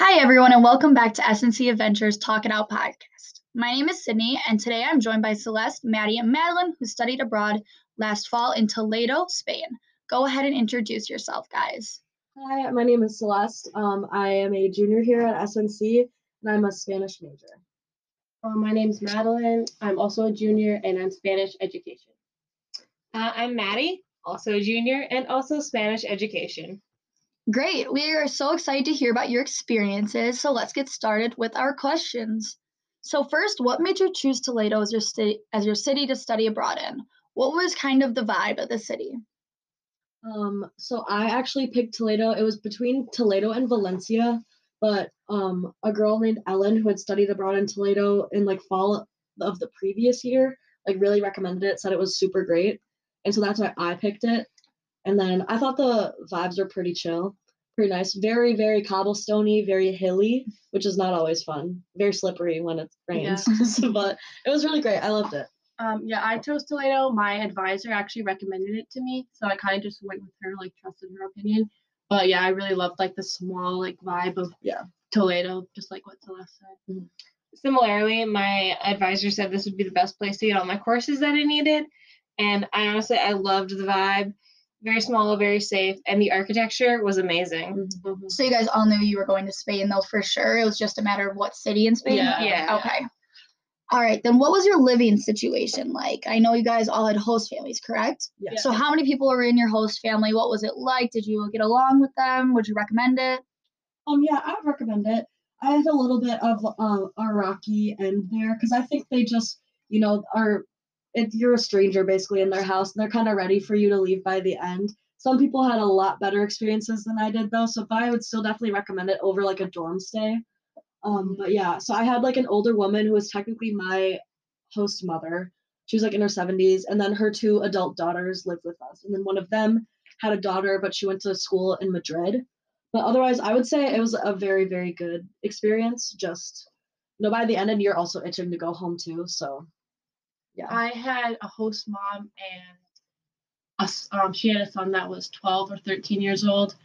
Hi, everyone, and welcome back to SNC Adventures Talk It Out podcast. My name is Sydney, and today I'm joined by Celeste, Maddie, and Madeline, who studied abroad last fall in Toledo, Spain. Go ahead and introduce yourself, guys. Hi, my name is Celeste. Um, I am a junior here at SNC, and I'm a Spanish major. Uh, my is Madeline. I'm also a junior and I'm Spanish education. Uh, I'm Maddie, also a junior and also Spanish education. Great. We are so excited to hear about your experiences. So let's get started with our questions. So first, what made you choose Toledo as your city as your city to study abroad in? What was kind of the vibe of the city? Um, so I actually picked Toledo. It was between Toledo and Valencia, but um, a girl named Ellen who had studied abroad in Toledo in like fall of the previous year, like really recommended it, said it was super great, and so that's why I picked it. And then I thought the vibes are pretty chill, pretty nice, very very cobblestoney, very hilly, which is not always fun. Very slippery when it rains, but it was really great. I loved it. Um, yeah, I chose Toledo. My advisor actually recommended it to me, so I kind of just went with her, like trusted her opinion. But yeah, I really loved like the small like vibe of Yeah. Toledo, just like what Celeste said. Similarly, my advisor said this would be the best place to get all my courses that I needed. And I honestly, I loved the vibe. Very small, very safe, and the architecture was amazing. Mhm. So you guys all knew you were going to Spain though for sure. It was just a matter of what city in Spain. Yeah. Yeah. Okay. All right, then what was your living situation like? I know you guys all had host families, correct? Yeah. So how many people were in your host family? What was it like? Did you get along with them? Would you recommend it? Um, yeah, I would recommend it. I had a little bit of uh, a rocky end there because I think they just, you know, are. It, you're a stranger basically in their house, and they're kind of ready for you to leave by the end. Some people had a lot better experiences than I did though, so but I would still definitely recommend it over like a dorm stay. Um, but yeah, so I had like an older woman who was technically my host mother. She was like in her 70s, and then her two adult daughters lived with us, and then one of them had a daughter, but she went to school in Madrid. But otherwise, I would say it was a very, very good experience. Just, you know, by the end, and you're also itching to go home too. So, yeah. I had a host mom and a um, she had a son that was 12 or 13 years old.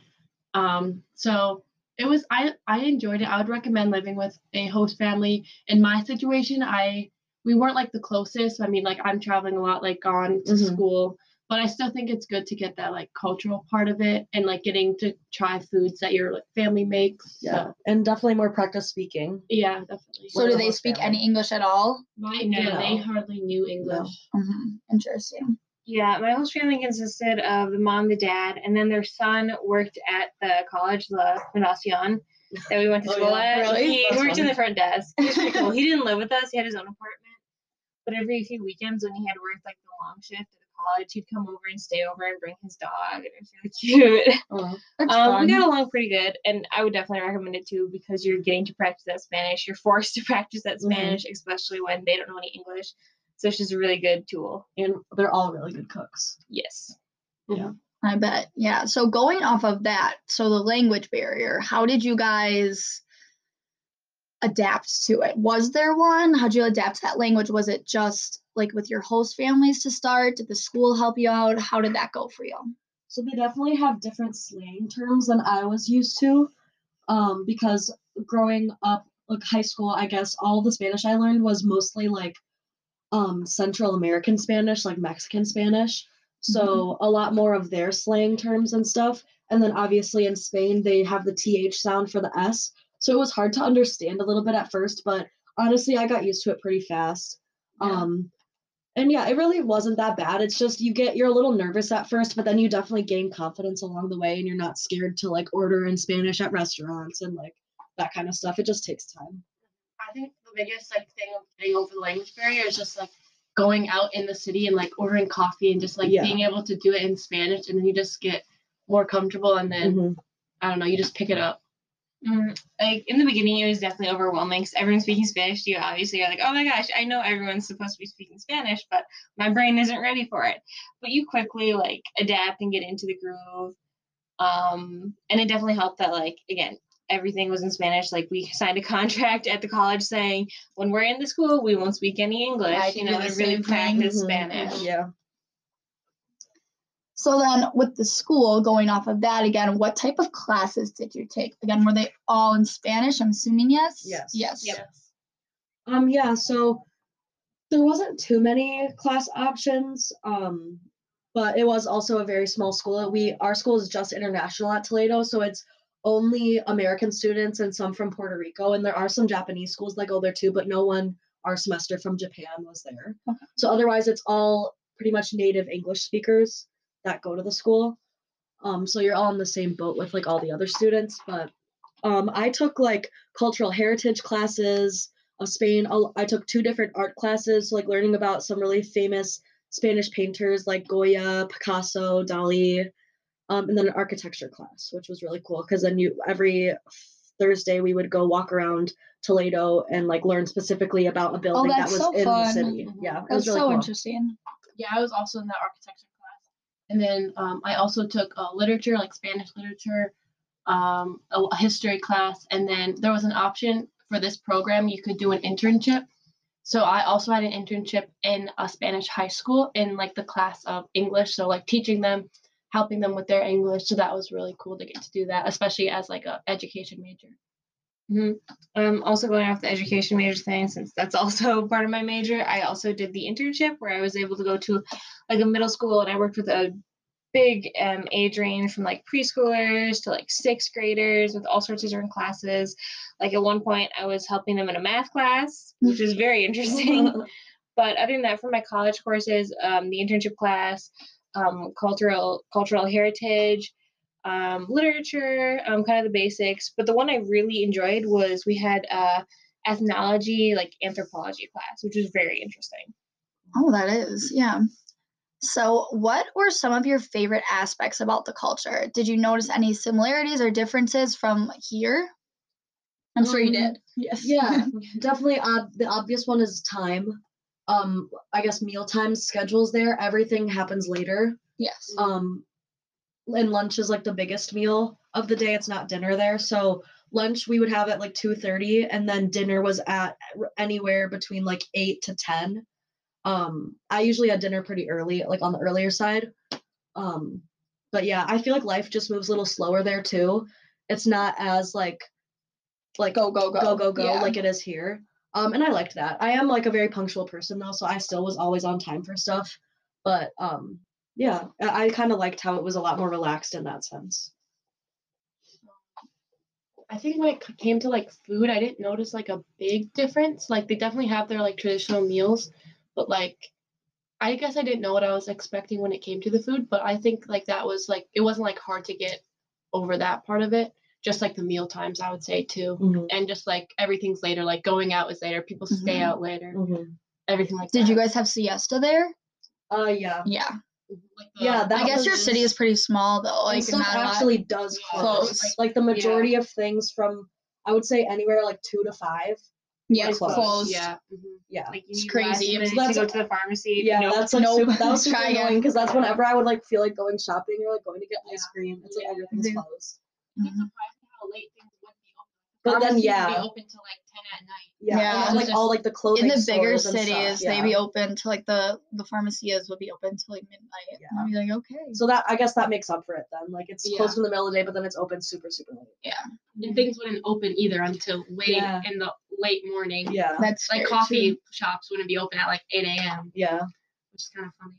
Um, so it was I I enjoyed it. I would recommend living with a host family. In my situation, I we weren't like the closest. I mean, like I'm traveling a lot, like gone to Mhm. school, but I still think it's good to get that like cultural part of it and like getting to try foods that your like, family makes. yeah, So, and definitely more practice speaking. yeah, definitely. So We're do they speak family. any English at all? My, No. yeah, they hardly knew English. Mm-hmm. Interesting. Yeah, my whole family consisted of the mom, the dad, and then their son worked at the college, the Fundacion, that we went to Oh, school yeah. at. Really? He That's worked in the front desk. He was pretty cool. He didn't live with us. He had his own apartment. But every few weekends when he had worked like the long shift at the college, he'd come over and stay over and bring his dog. And it was really cute. Oh, Um, we got along pretty good, and I would definitely recommend it too because you're getting to practice that Spanish. You're forced to practice that Mhm. Spanish, especially when they don't know any English. So it's just a really good tool. and they're all really good cooks. Yes. Yeah. I bet. Yeah. So going off of that, so the language barrier, how did you guys adapt to it? Was there one? How'd you adapt to that language? Was it just like with your host families to start? Did the school help you out? How did that go for you? So they definitely have different slang terms than I was used to. Um, because growing up, like high school, I guess all the Spanish I learned was mostly like um Central American Spanish, like Mexican Spanish. So a lot more of their slang terms and stuff. And then obviously in Spain they have the TH sound for the S. So it was hard to understand a little bit at first, but honestly I got used to it pretty fast. Yeah. Um and yeah, it really wasn't that bad. It's just you get you're a little nervous at first, but then you definitely gain confidence along the way and you're not scared to like order in Spanish at restaurants and like that kind of stuff. It just takes time. I think the biggest like thing of getting over the language barrier is just like going out in the city and like ordering coffee and just like Yeah. being able to do it in Spanish and then you just get more comfortable and then Mhm. I don't know, you just pick it up. Mm, like in the beginning, it was definitely overwhelming because everyone's speaking Spanish to you. Obviously, you're like, oh my gosh, I know everyone's supposed to be speaking Spanish, but my brain isn't ready for it. But you quickly like adapt and get into the groove. Um, and it definitely helped that like again, everything was in Spanish. Like we signed a contract at the college saying when we're in the school, we won't speak any English. I you know, do the to really practice Mhm. Spanish. Yeah. So then, with the school, going off of that again, what type of classes did you take? Again, were they all in Spanish? I'm assuming yes. Yes. Yes. Yep. Um, yeah, so there wasn't too many class options. Um, but it was also a very small school. We our school is just international at Toledo, so it's only American students and some from Puerto Rico, and there are some Japanese schools that go there too, but no one our semester from Japan was there. Okay. So otherwise, it's all pretty much native English speakers that go to the school. Um, so you're all in the same boat with like all the other students, but um, I took like cultural heritage classes of Spain. I'll- I took two different art classes, like learning about some really famous Spanish painters like Goya, Picasso, Dali, um, and then an architecture class, which was really cool because then you every Thursday we would go walk around Toledo and like learn specifically about a building that Oh, that's was so in the fun. city. Mhm. Yeah, it was really so cool. interesting. Yeah, I was also in that architecture class. And then um, I also took uh, literature, like Spanish literature, um, a, a history class, and then there was an option for this program you could do an internship. So I also had an internship in a Spanish high school in like the class of English, so like teaching them, helping them with their English. So that was really cool to get to do that, especially as like a education major. Um, also going off the education major thing, since that's also part of my major, I also did the internship where I was able to go to like a middle school and I worked with a big um, age range from like preschoolers to like sixth graders with all sorts of different classes. Like at one point, I was helping them in a math class, which was very interesting. but other than that, for my college courses, um, the internship class, um, cultural cultural heritage, um, literature, um, kind of the basics. But the one I really enjoyed was we had uh, ethnology, like anthropology class, which was very interesting. Oh, that is, yeah. So, what were some of your favorite aspects about the culture? Did you notice any similarities or differences from here? I'm sure you Um, did. Yes. yeah, definitely. Uh, the obvious one is time. Um, I guess meal time schedules there. Everything happens later. yes. Um, and lunch is like the biggest meal of the day. It's not dinner there. So lunch we would have at like two thirty, and then dinner was at anywhere between like eight to ten. Um, I usually had dinner pretty early, like on the earlier side. Um, but yeah, I feel like life just moves a little slower there too. It's not as like like Go, go, go. go go go Yeah. like it is here. Um, and I liked that. I am like a very punctual person though, so I still was always on time for stuff. But um, yeah, I, I kind of liked how it was a lot more relaxed in that sense. I think when it came to like food, I didn't notice like a big difference. Like they definitely have their like traditional meals, but like I guess I didn't know what I was expecting when it came to the food, but I think like that was like it wasn't like hard to get over that part of it. Just like the meal times, I would say too, and just like everything's later. Like going out is later. People stay Mhm. out later. Mhm. Everything like Did that. you guys have siesta there? Uh, yeah. Yeah. Like the- Yeah, that I guess your city is pretty small though. Like stuff not a lot- actually does Yeah, close. close. Like the majority of things from I would say anywhere like two to five. yeah, like close. closed. Yeah. mhm. Yeah. Like you It's crazy. last minute So to go to the pharmacy. Yeah, Nope. that's like Nope. super, that was super Try annoying because that's whenever I would like feel like going shopping or like going to get ice cream. It's like Yeah. everything's Mhm. closed. I'm Mhm. surprised how late things would be open. But then Pharmacy would yeah, be open till like ten at night. Yeah, Yeah. and like Just all like the clothing In the bigger stores cities, stuff, they yeah. be open to like the the pharmacies would be open till like midnight. Yeah. And I'd be like, okay. So that I guess that makes up for it then. Like it's Yeah. closed in the middle of the day, but then it's open super super late. Yeah, and things wouldn't open either until way Yeah. in the late morning. Yeah, That's Like coffee true. shops wouldn't be open at like 8 a.m., yeah. which is kind of funny.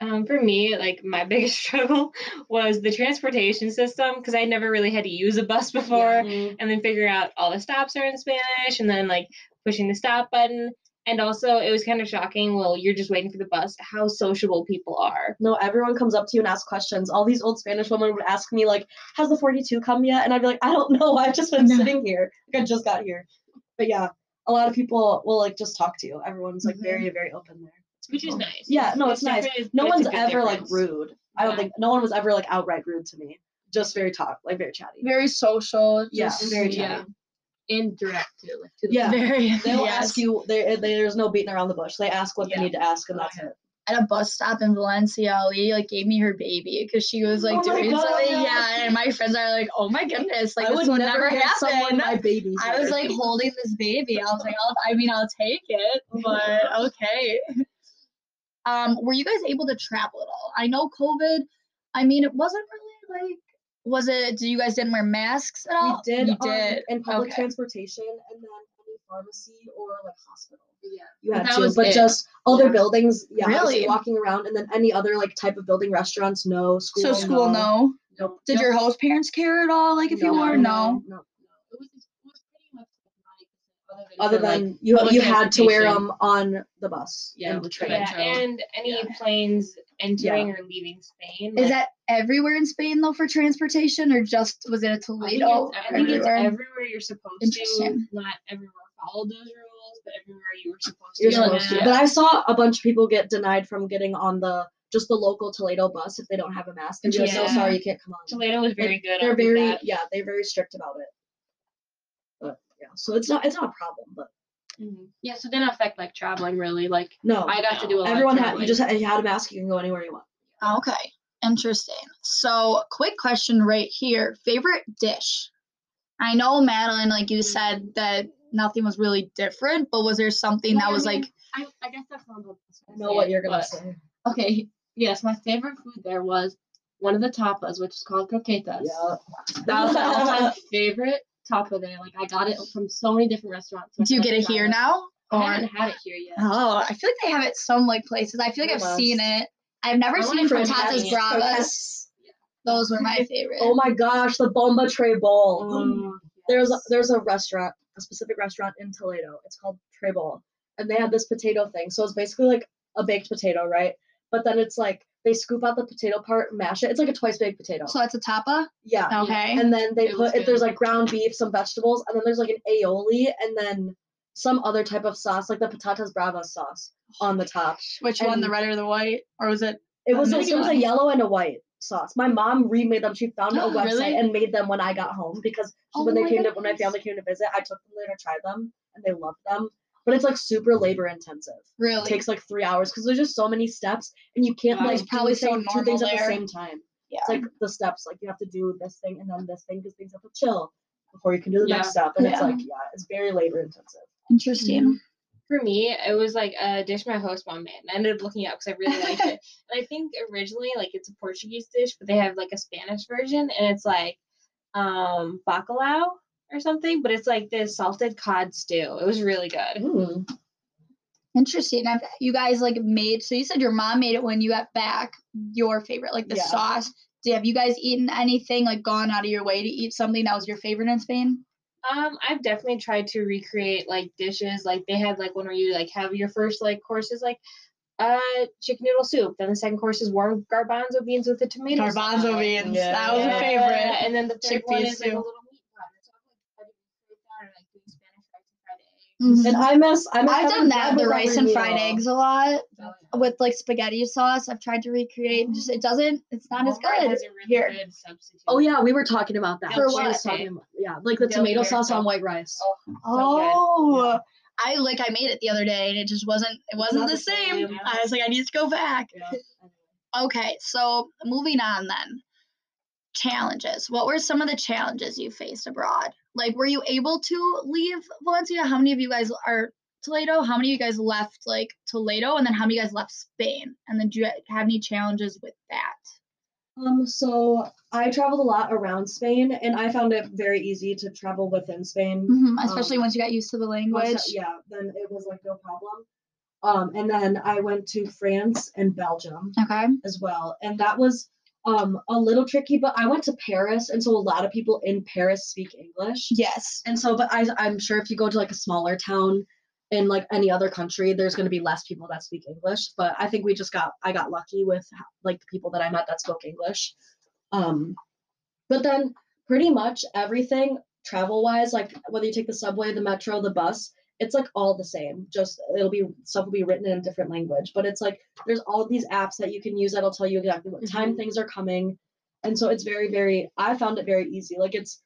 Um, for me, like my biggest struggle was the transportation system because I never really had to use a bus before, Mhm. and then figure out all the stops are in Spanish, and then like pushing the stop button. And also, it was kind of shocking. Well, you're just waiting for the bus. How sociable people are. No, everyone comes up to you and asks questions. All these old Spanish women would ask me like, "Has the 42 come yet?" And I'd be like, "I don't know. I've just been No. sitting here. Like I just got here." But yeah, a lot of people will like just talk to you. Everyone's like Mhm. very very open there. Which is oh. nice. Yeah, no, it's nice. different, No one's a good ever like difference. rude. I don't Yeah. think no one was ever like outright rude to me. Just very talk, like very chatty. Very social. Yeah, just- very yeah. chatty. Uh, indirect too. Like to the Yeah. Very. They'll yes. ask you. They, there's no beating around the bush. They ask what Yeah. they need to ask, and Oh, that's it. At a bus stop in Valencia, Ali like gave me her baby because she was like Oh doing God. something. Yeah, and my friends are like, "Oh my goodness, like I this would would never never someone happen." my baby. I was like holding this baby. I was like, I'll, I mean, I'll take it, but okay. Um, were you guys able to travel at all? I know COVID. I mean, it wasn't really like. Was it? Did you guys didn't wear masks at all? We did, You um, did. in public Okay. transportation and then any pharmacy or like hospital. Yeah. You had to, but it. just other Yeah. buildings, yeah, Really? walking around, and then any other like type of building, restaurants, no. School, so school, no. Nope. Did your host parents care at all? Like if you No, were, no. no. It was, it was pretty much like 90% Other for, like, than you, you had to wear them on the bus. Yeah, and with train. Yeah, and any Yeah. planes entering or leaving Spain. Is that everywhere in Spain though for transportation, or just was it a I think Toledo? it's I think it's everywhere? everywhere you're supposed to. Not everywhere followed those rules, but everywhere you were supposed to. You're Yeah, supposed to. But I saw a bunch of people get denied from getting on the just the local Toledo bus if they don't have a mask. And be like, so sorry, you can't come on. Toledo was very Like, good. They're very that. yeah, they're very strict about it. But yeah, so it's not it's not a problem. But Mhm. Yeah, so it didn't affect like traveling really. Like no, I got to do a lot. everyone of had you just had, you had a mask. You can go anywhere you want. Okay, interesting. So, quick question right here: favorite dish? I know Madeline, like you said, that nothing was really different, but was there something Well, that I was mean, like I, I guess that's not what I know what you're gonna but- say. Okay, yes, my favorite food there was one of the tapas, which is called croquetas. Yeah. That was my all-time favorite tapa there. Like I got it from so many different restaurants. so do you get it here now? I haven't had it here yet. oh, I feel like they have it some like places. I feel like I've seen it. I've never seen patatas bravas. Those were my favorite. Oh my gosh, the bomba Trébol. Mm, There's a, yes. there's a restaurant, a specific restaurant in Toledo. It's called Trébol, and they have this potato thing. So it's basically like a baked potato, right? But then it's like they scoop out the potato part, mash it. It's like a twice baked potato. So that's a tapa. yeah. Okay. And then they It put if there's like ground beef, some vegetables, and then there's like an aioli, and then some other type of sauce, like the patatas bravas sauce, on the top. Which one, the red or the white, or was it? It was, think it it was a yellow and a white sauce. My mom remade them. She found a website Really? and made them when I got home because Oh when they my came to when my family came to visit, I took them there to try them and they loved them. But it's like super labor intensive. Really? It takes like three hours because there's just so many steps and you can't Wow. like It's probably do so two things normal at the same time. yeah. It's like the steps, like you have to do this thing and then this thing because things have to chill before you can do the next step. And it's like yeah, it's very labor intensive. Interesting. For me, it was like a dish my host mom made. And I ended up looking it up because I really liked it. And I think originally, like, it's a Portuguese dish, but they have like a Spanish version, and it's like um bacalao or something. But it's like this salted cod stew. It was really good. Mm. Interesting. Have you guys like made? So you said your mom made it when you got back. Your favorite, like the Yeah. sauce. Do have you guys eaten anything like gone out of your way to eat something that was your favorite in Spain? Um, I've definitely tried to recreate like dishes. Like they had like one where you like have your first like course is like uh chicken noodle soup. Then the second course is warm garbanzo beans with the tomato. sauce. Garbanzo beans. Yeah. That was a favorite. And then the third one Chickpeas is like a too. little meat pie. So I've like tried to recreate that or like doing Spanish rice and fried eggs. Mhm. And I miss I miss I've done that the with rice every and fried eggs a lot Oh, with like spaghetti sauce. I've tried to recreate. and Just it doesn't. It's not as good really here. good substitute. Oh yeah, we were talking about that. For She what? was talking about- yeah, like the Dill tomato pickle. sauce on white rice. Oh, so good. Oh, I like I made it the other day and it just wasn't. It wasn't the the same. same. I was like, I need to go back. Yeah. Okay, so moving on then. Challenges. What were some of the challenges you faced abroad? Like, were you able to leave Valencia? How many of you guys are Toledo? How many of you guys left like Toledo? And then how many of you guys left Spain? And then do you have any challenges with that? Um, so I traveled a lot around Spain, and I found it very easy to travel within Spain. Mhm, Especially Um, once you got used to the language. I- yeah, then it was like no problem. Um, and then I went to France and Belgium Okay. as well, and that was um a little tricky. But I went to Paris, and so a lot of people in Paris speak English. Yes. And so, but I, I'm sure if you go to like a smaller town in like any other country, there's going to be less people that speak English. But I think we just got, I got lucky with like the people that I met that spoke English. Um, but then pretty much everything travel wise, like whether you take the subway, the metro, the bus, it's like all the same. Just it'll be stuff will be written in a different language, but it's like there's all these apps that you can use that'll tell you exactly what time Mhm. things are coming, and so it's very very. I found it very easy. Like it's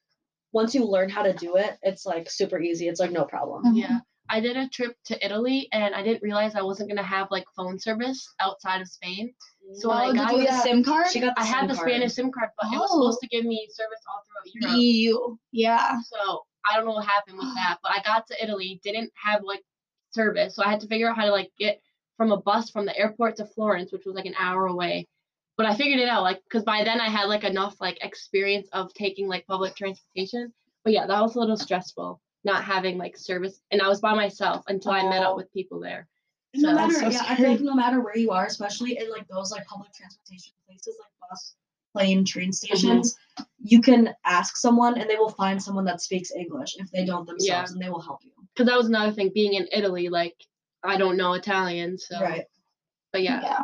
once you learn how to do it, it's like super easy. It's like no problem. Mhm. Yeah. I did a trip to Italy and I didn't realize I wasn't gonna have like phone service outside of Spain. So Oh, I did got you get a SIM card? She got the I had the card. Spanish SIM card, but it was Oh. supposed to give me service all throughout The Europe. EU. Yeah. So I don't know what happened with that, but I got to Italy, didn't have like service, so I had to figure out how to like get from a bus from the airport to Florence, which was like an hour away. But I figured it out, like, because by then I had like enough like experience of taking like public transportation. But yeah, that was a little stressful, not having like service, and I was by myself until I met Oh. up with people there. And no matter, so yeah, I feel like no matter where you are, especially in like those like public transportation places like bus, plane, train stations, you can ask someone and they will find someone that speaks English if they don't themselves, Yeah. and they will help you. Because that was another thing, being in Italy, like I don't know Italian, so. Right. But yeah, Yeah.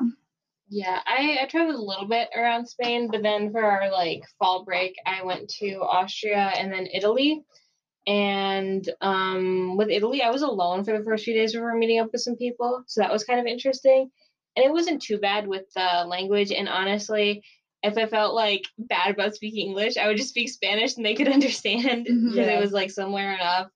Yeah, I, I traveled a little bit around Spain, but then for our like fall break, I went to Austria and then Italy. And um, with Italy, I was alone for the first few days we were meeting up with some people, so that was kind of interesting. And it wasn't too bad with the language. And honestly, if I felt like bad about speaking English, I would just speak Spanish and they could understand because Yeah. it was like somewhere enough.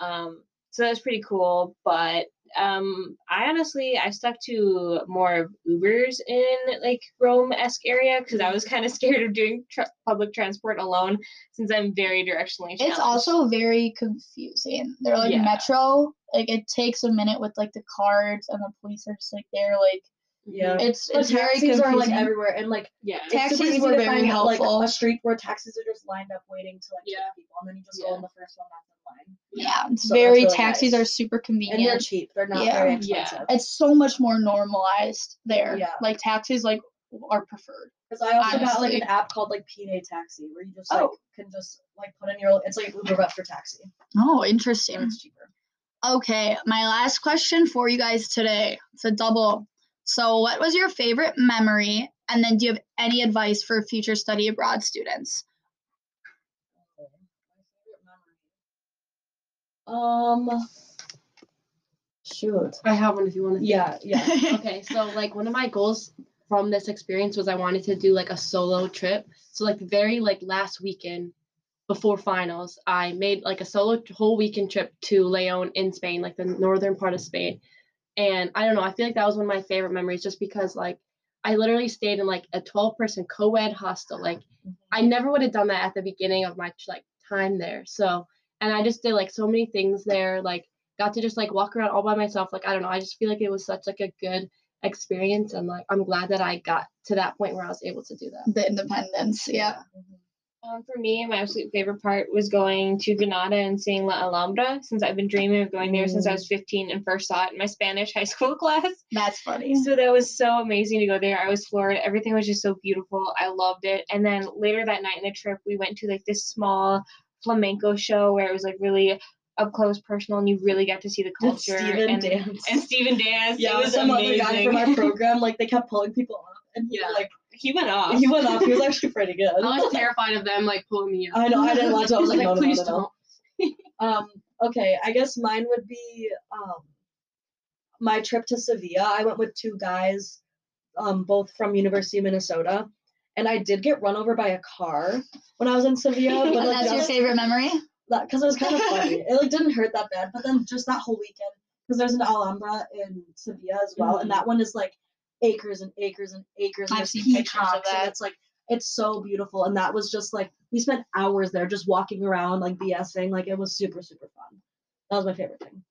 Um, so that was pretty cool. But um, I honestly I stuck to more of Ubers in like Rome esque area because I was kind of scared of doing tra- public transport alone since I'm very directionally challenged. It's also very confusing. They're like Yeah. metro. Like it takes a minute with like the cards and the police are just like there. Like Yeah. it's But it's very confusing. are like everywhere, and like yeah. Taxis were very find, like a street where taxis are just lined up waiting to like Yeah. take people, and then you just go Yeah. on the first one that's in line. yeah, it's So very really taxis nice. are super convenient. And they're cheap; they're not Yeah. very Yeah. expensive. It's so much more normalized there. Yeah. Like taxis like are preferred. Because I also got like an app called like PideTaxi, where you just like Oh. can just like put in your it's like Uber but for taxi, Oh, interesting. it's cheaper. Okay, my last question for you guys today. It's a double. So, what was your favorite memory? And then, do you have any advice for future study abroad students? Um, shoot. I have one if you want to. Yeah, yeah. okay, so like one of my goals from this experience was I wanted to do like a solo trip. So like the very like last weekend before finals, I made like a solo whole weekend trip to Leon in Spain, like the northern part of Spain. And I don't know, I feel like that was one of my favorite memories just because like I literally stayed in like a 12 person co-ed hostel. Like mm-hmm. I never would have done that at the beginning of my like time there. So and I just did like so many things there, like got to just like walk around all by myself. Like I don't know, I just feel like it was such like a good experience and like I'm glad that I got to that point where I was able to do that. The independence. Yeah. Mm-hmm. Um, for me, my absolute favorite part was going to Granada and seeing La Alhambra, since I've been dreaming of going there since I was 15 and first saw it in my Spanish high school class. That's funny. So that was so amazing to go there. I was floored. Everything was just so beautiful. I loved it. And then later that night in the trip, we went to like this small flamenco show where it was like really up close, personal, and you really got to see the Did culture Steven and dance? and Steven dance. yeah, it was some amazing. other guy from our program, like they kept pulling people up, and he Yeah. like he went off. he went off. He was actually pretty good. I was terrified of them like pulling me up. I know. I didn't watch it. I was like, no, no, please no, no, don't. Um. Okay. I guess mine would be um. My trip to Sevilla. I went with two guys, um, both from University of Minnesota, and I did get run over by a car when I was in Sevilla. But And like, that's your favorite memory? because it was kind of funny. it like didn't hurt that bad, but then just that whole weekend because there's an Alhambra in Sevilla as well, and that one is like acres and acres and acres. And I've seen pictures of peacocks, and. It's like it's so beautiful, and that was just like we spent hours there just walking around like BSing. Like it was super super fun. That was my favorite thing.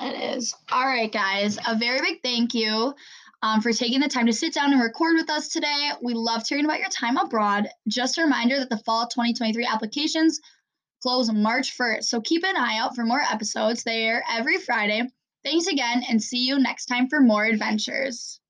It is. All right, guys. A very big thank you um, for taking the time to sit down and record with us today. We loved hearing about your time abroad. Just a reminder that the fall 2023 applications close March 1st. So keep an eye out for more episodes. They air every Friday. Thanks again and see you next time for more adventures.